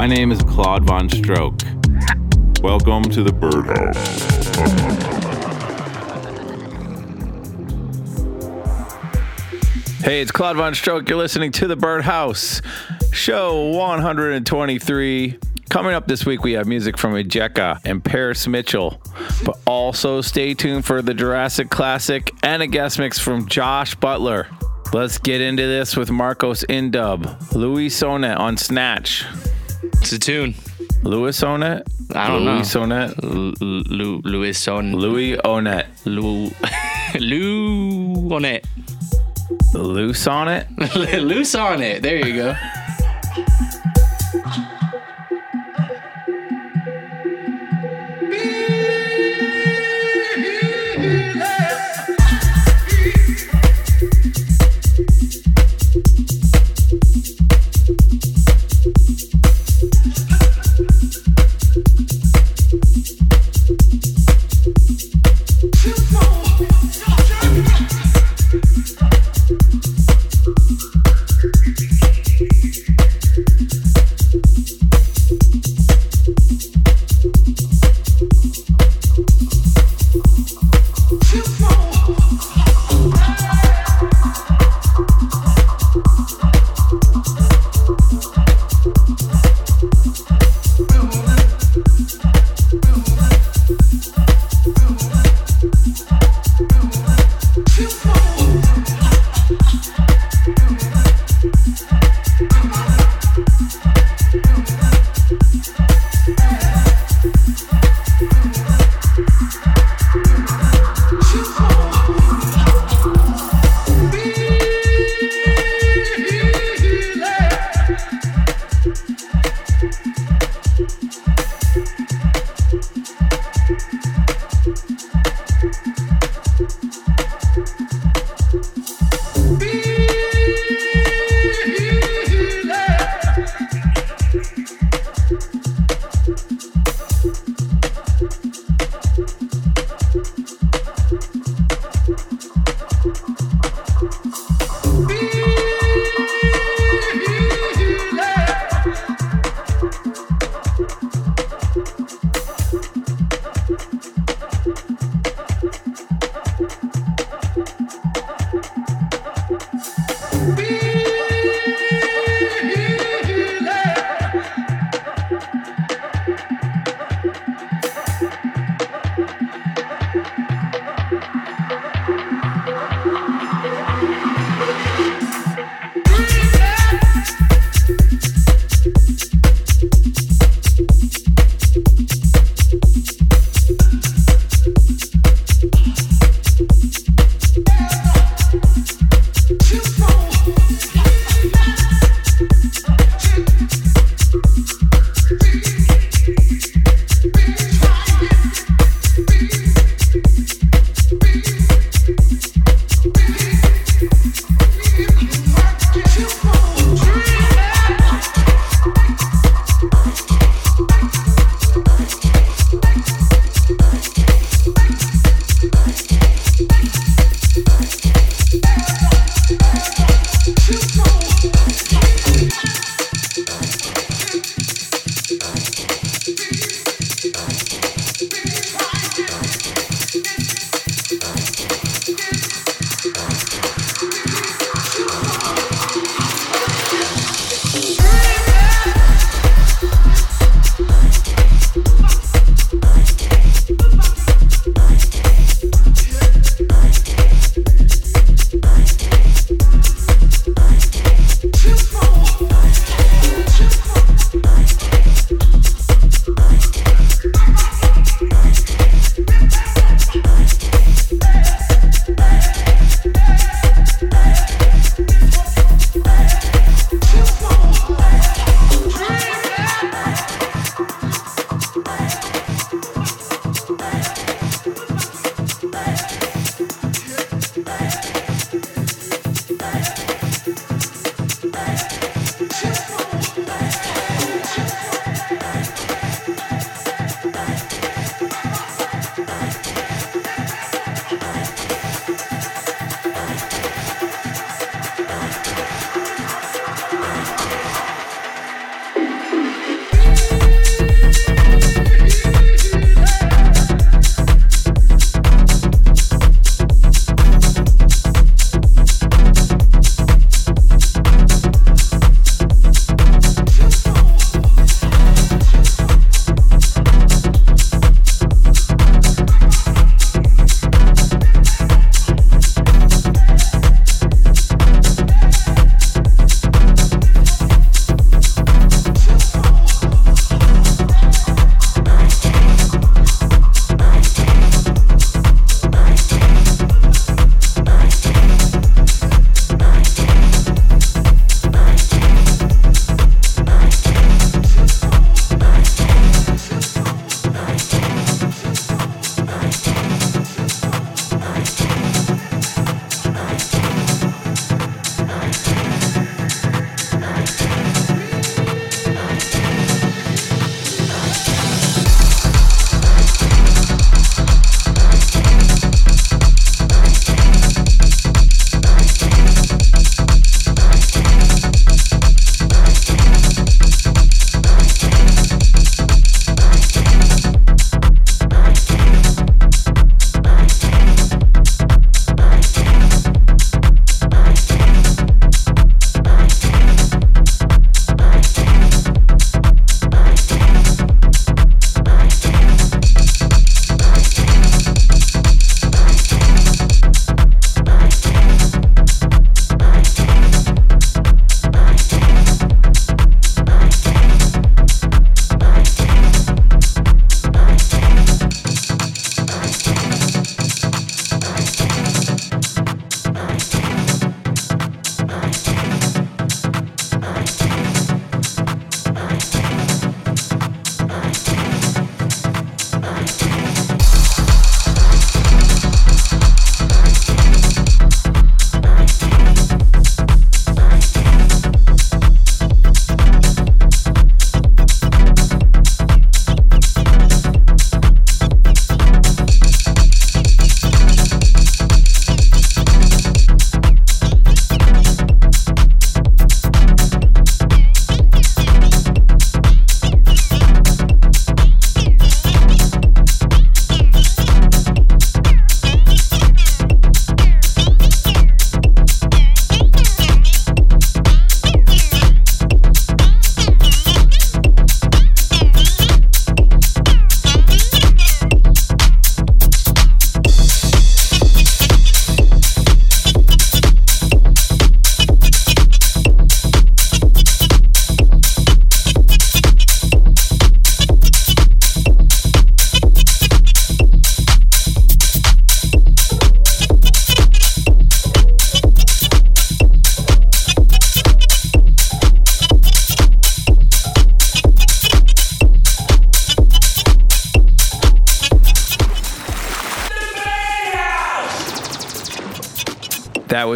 My name is Claude Von Stroke. Welcome to the Birdhouse. Hey, it's Claude Von Stroke. You're listening to the Birdhouse, show 123. Coming up this week, we have music from Ejeka and Paris Mitchell, but also stay tuned for the Jurassic Classic and a guest mix from Josh Butler. Let's get into this with Marcos Indub, Louis Sonet on Snatch. It's a tune. Louis Sonet? I don't Louis know. Sonet? L- L- Lou Louis Son Louis Onet. Lou Lou on it. Loose on it. There you go.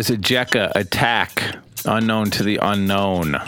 was a Jekka attack, unknown to the unknown.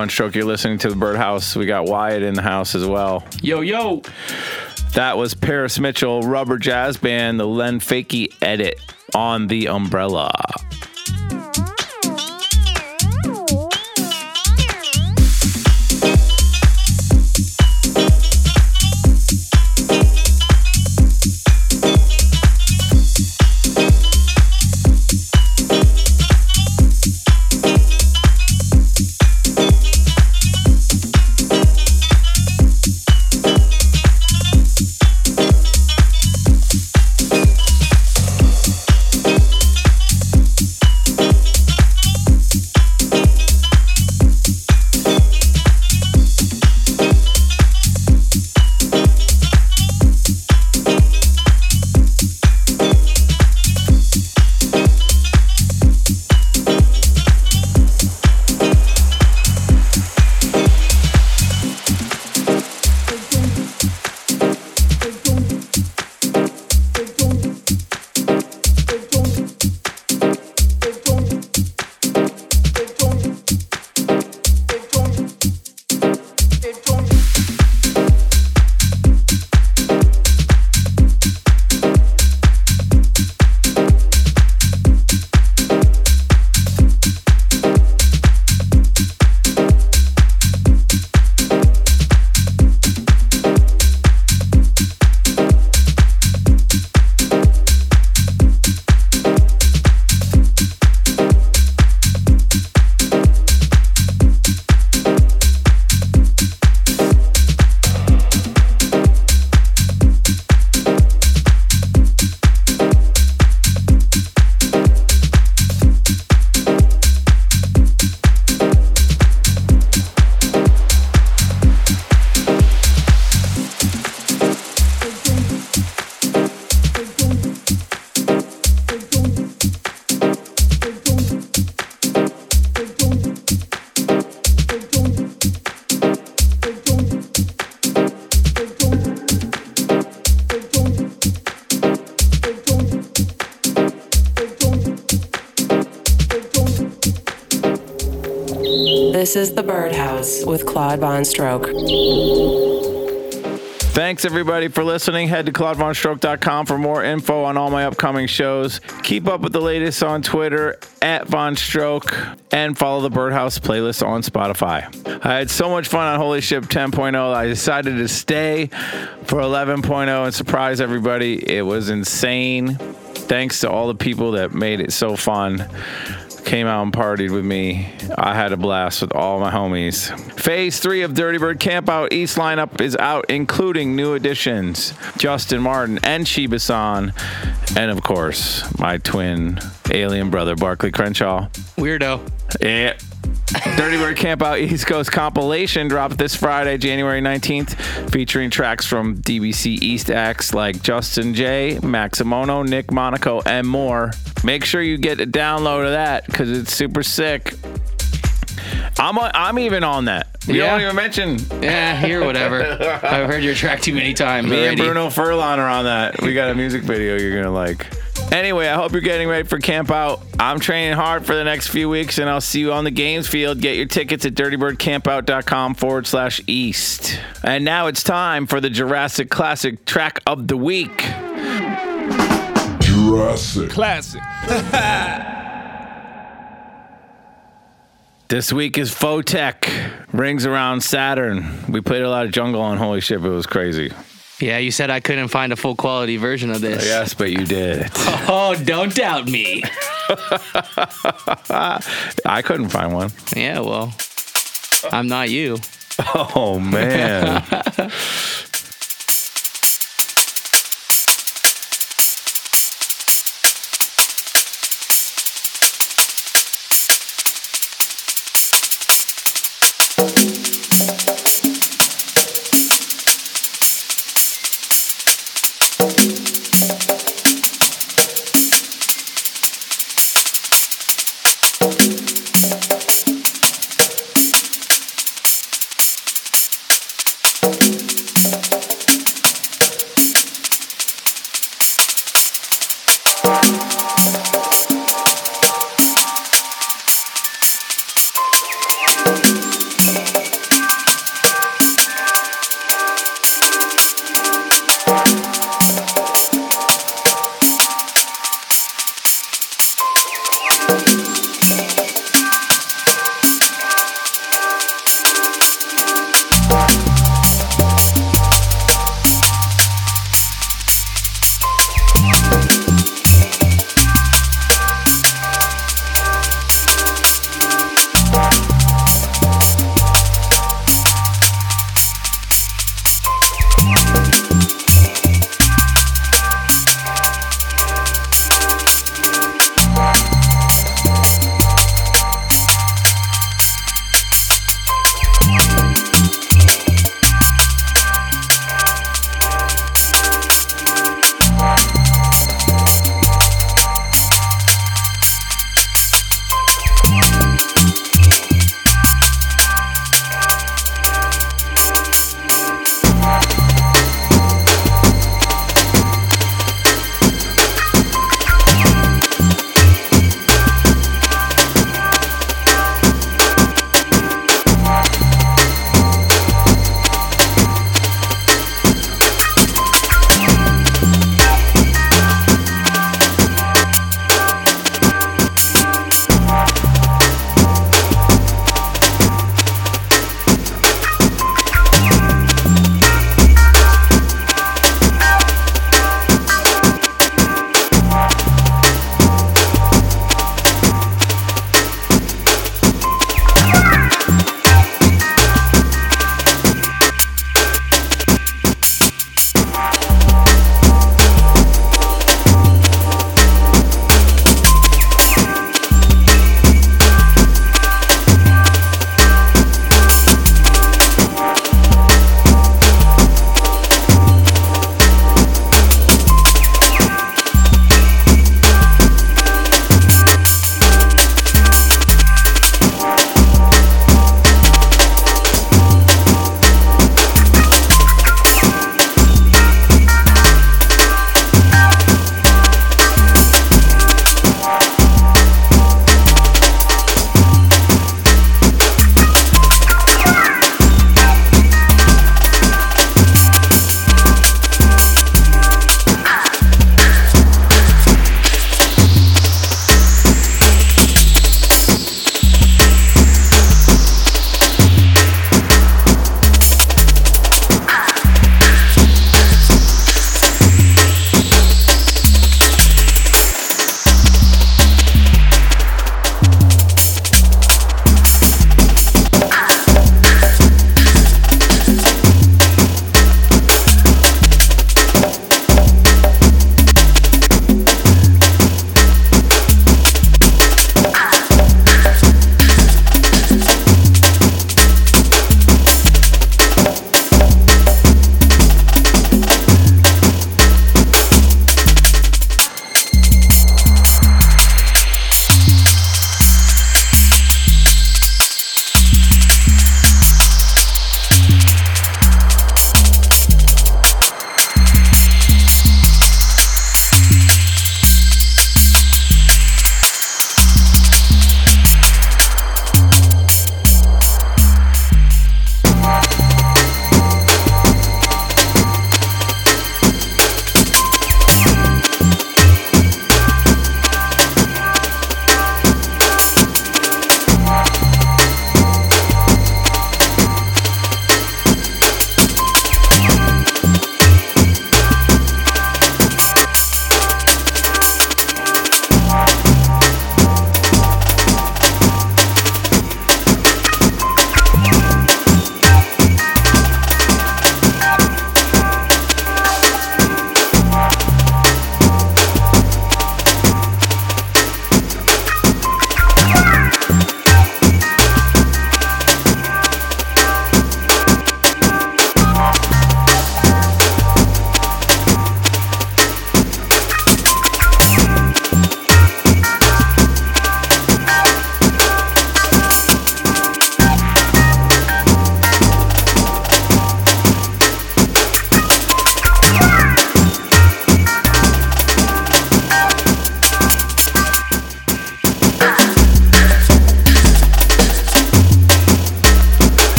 Hey, it's Claude Von Stroke. You're listening to the Birdhouse. We got Wyatt in the house as well. Yo, yo. That was Paris Mitchell, Rubber Jazz Band, the Len Faki edit on the Umbrella. This is The Birdhouse with Claude Von Stroke. Thanks everybody for listening. Head to claudevonstroke.com for more info on all my upcoming shows. Keep up with the latest on Twitter at Von Stroke and follow the Birdhouse playlist on Spotify. I had so much fun on Holy Ship 10.0. I decided to stay for 11.0 and surprise everybody. It was insane. Thanks to all the people that made it so fun came out and partied with me. I had a blast with all my homies. Phase three of Dirty Bird Campout East lineup is out, including new additions Justin Martin and Shiba-san, and of course, my twin alien brother, Barclay Crenshaw. Weirdo. Yeah. Dirty Bird Campout East Coast compilation dropped this Friday, January 19th, featuring tracks from DBC East acts like Justin Jay, Maximono, Nick Monaco, and more. Make sure you get a download of that because it's super sick. I'm on, I'm even on that. You Yeah. don't even mention Yeah, here, whatever. I've heard your track too many times me and. Bruno Furlan are on that. We got a music video you're gonna like. Anyway, I hope you're getting ready for camp out. I'm training hard for the next few weeks, and I'll see you on the games field. Get your tickets at dirtybirdcampout.com forward slash east. And now it's time for the Jurassic Classic track of the week. Jurassic. Classic. This week is Photek, Rings Around Saturn. We played a lot of jungle on Holy Ship. It was crazy. Yeah, you said I couldn't find a full quality version of this. Yes, but you did. Oh, don't doubt me. I couldn't find one. Yeah, well, I'm not you. Oh, man. Bye.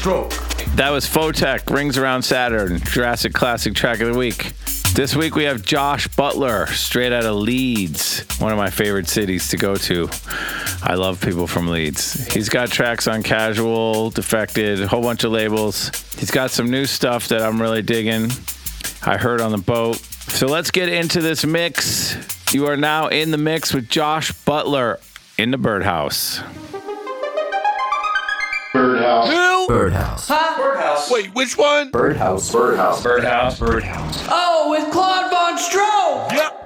Stroke. That was Photek, Rings Around Saturn, Jurassic Classic Track of the Week. This week we have Josh Butler, straight out of Leeds, one of my favorite cities to go to. I love people from Leeds. He's got tracks on Casual, Defected, a whole bunch of labels. He's got some new stuff that I'm really digging. I heard on the boat. So let's get into this mix. You are now in the mix with Josh Butler in the Birdhouse. Birdhouse. Birdhouse. Huh? Birdhouse. Wait, which one? Birdhouse. Birdhouse. Birdhouse. Birdhouse. Oh, with Claude Von Stroh! Yep.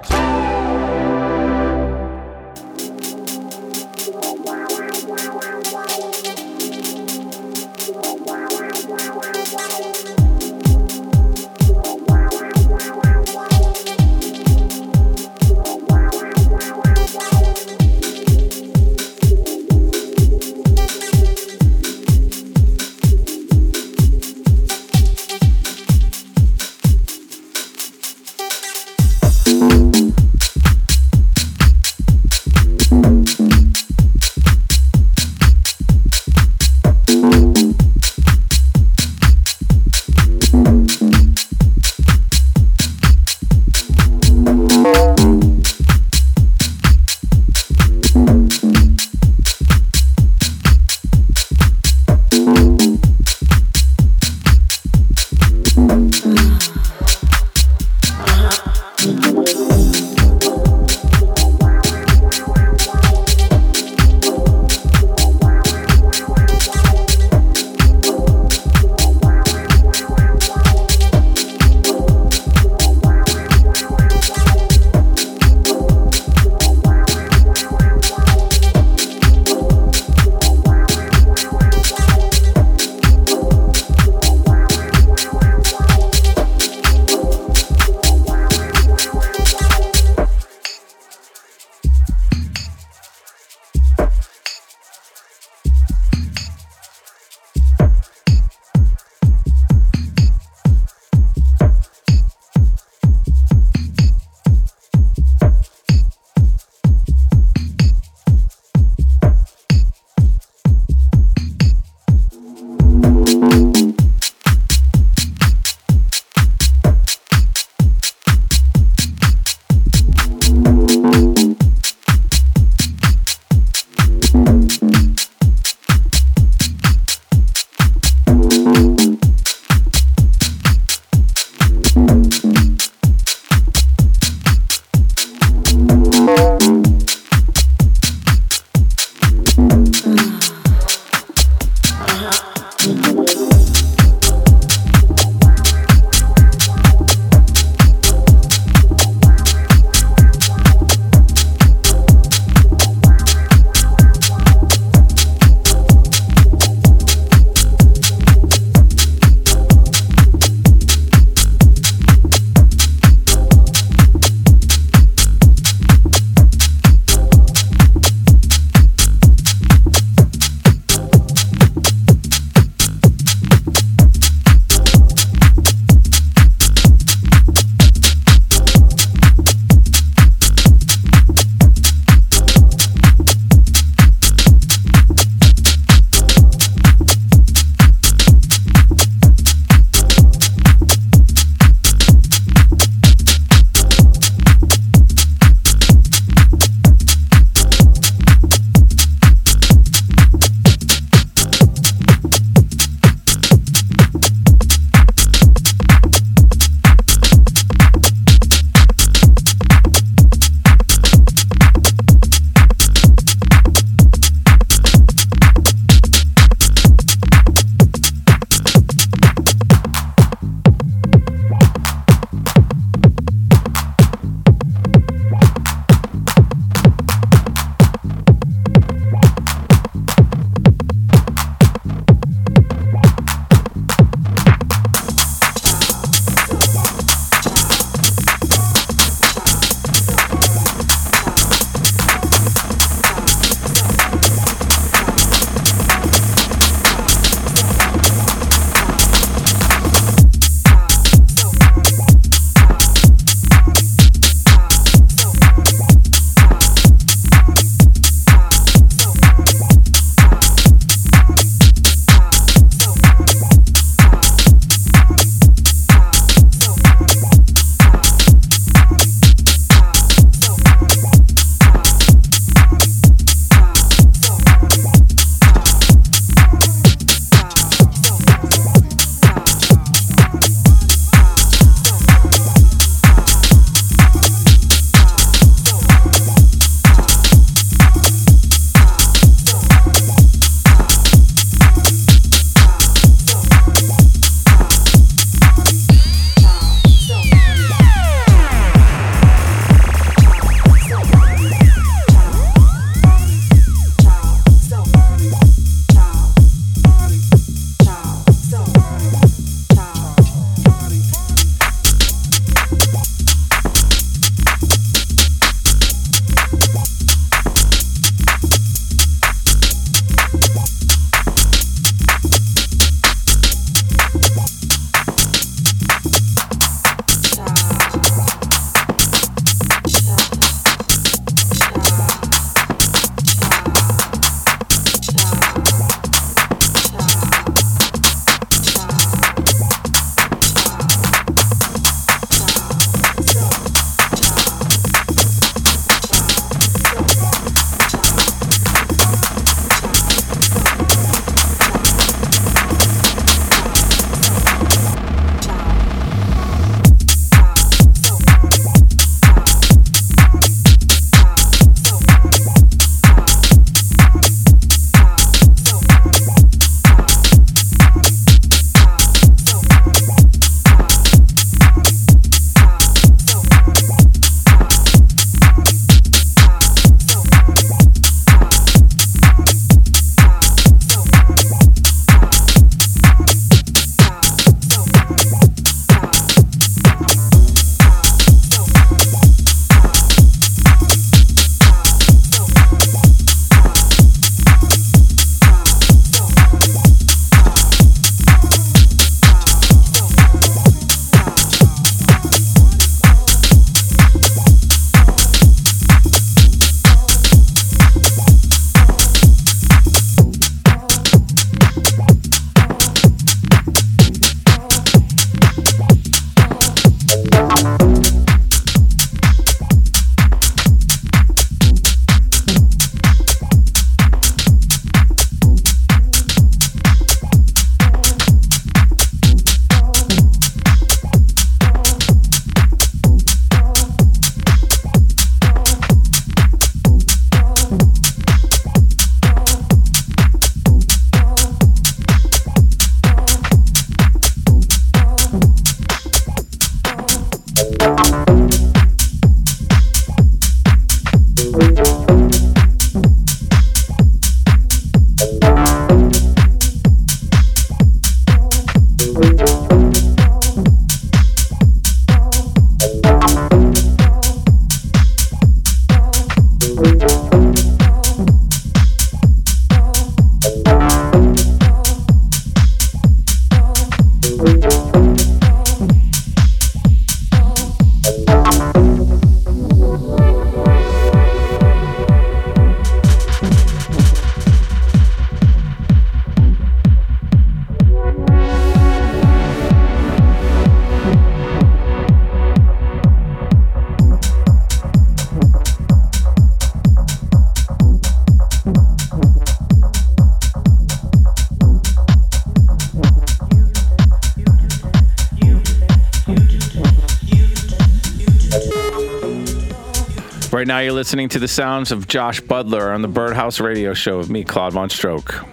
you're listening to the sounds of Josh Butler on the Birdhouse Radio Show with me, Claude Von Stroke.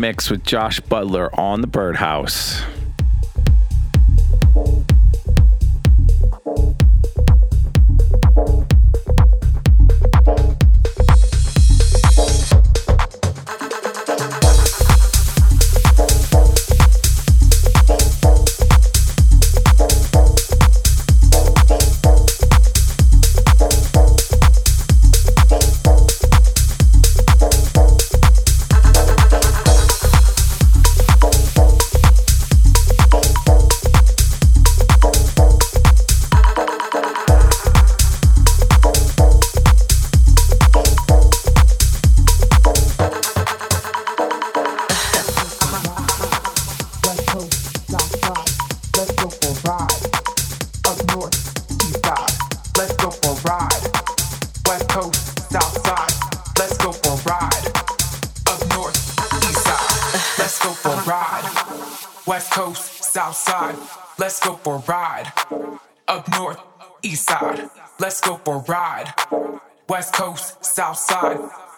mix with Josh Butler on the Birdhouse.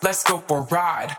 Let's go for a ride.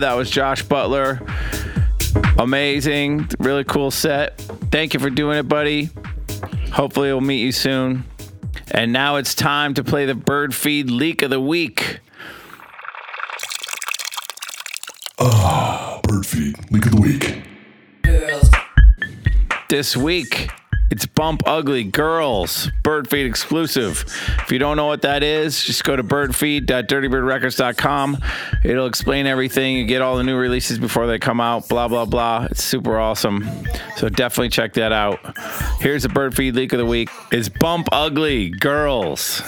That was Josh Butler. Amazing. Really cool set. Thank you for doing it, buddy. Hopefully, we'll meet you soon. And now it's time to play the Birdfeed leak of the week. Ah, Birdfeed leak of the week. This week, it's Bump Ugly Girls, Birdfeed exclusive. If you don't know what that is, just go to birdfeed.dirtybirdrecords.com. It'll explain everything. You get all the new releases before they come out, blah, blah, blah. It's super awesome. So definitely check that out. Here's the Birdfeed leak of the week. It's Bump Ugly Girls.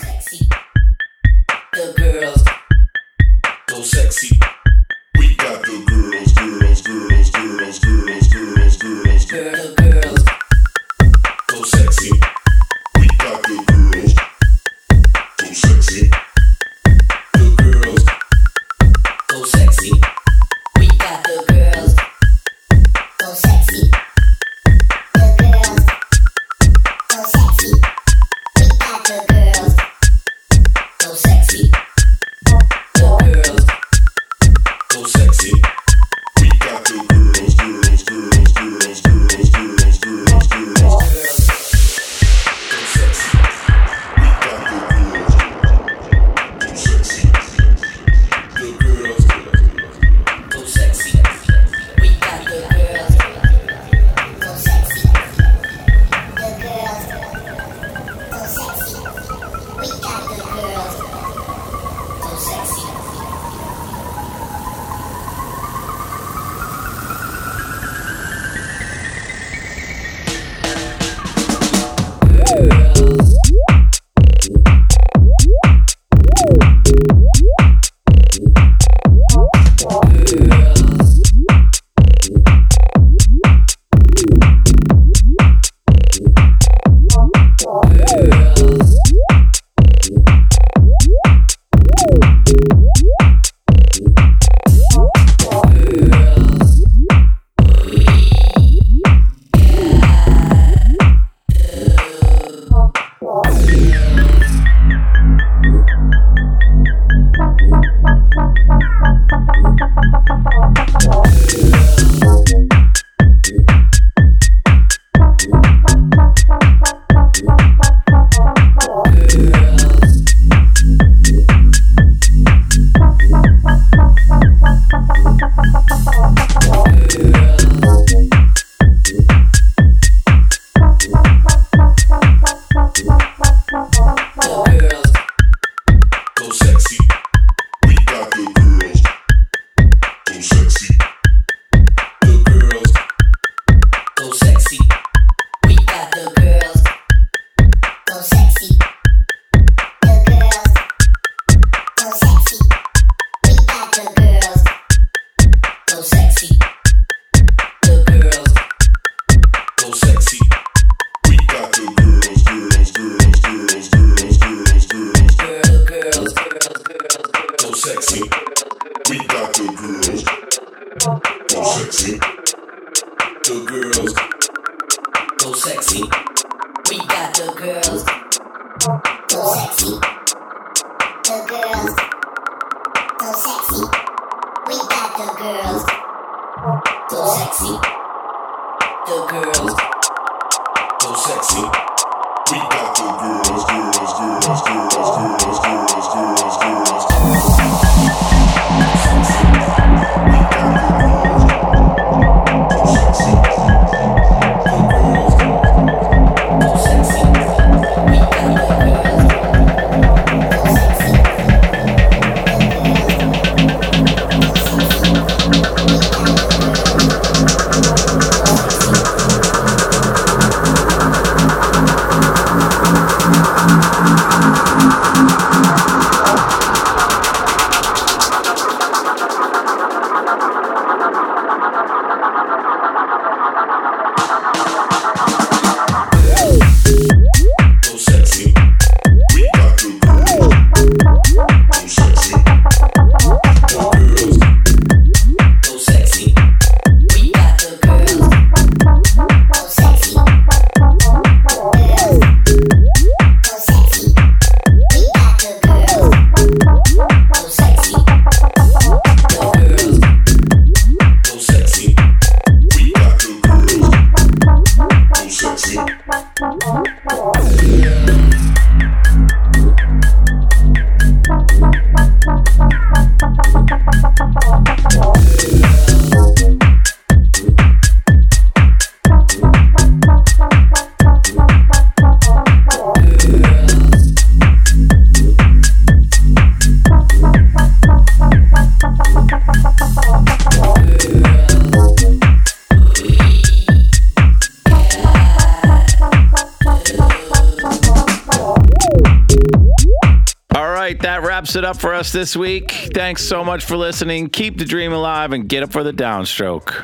Wraps it up for us this week. Thanks so much for listening. Keep the dream alive and get up for the downstroke.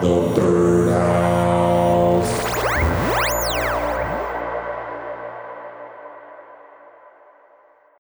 The.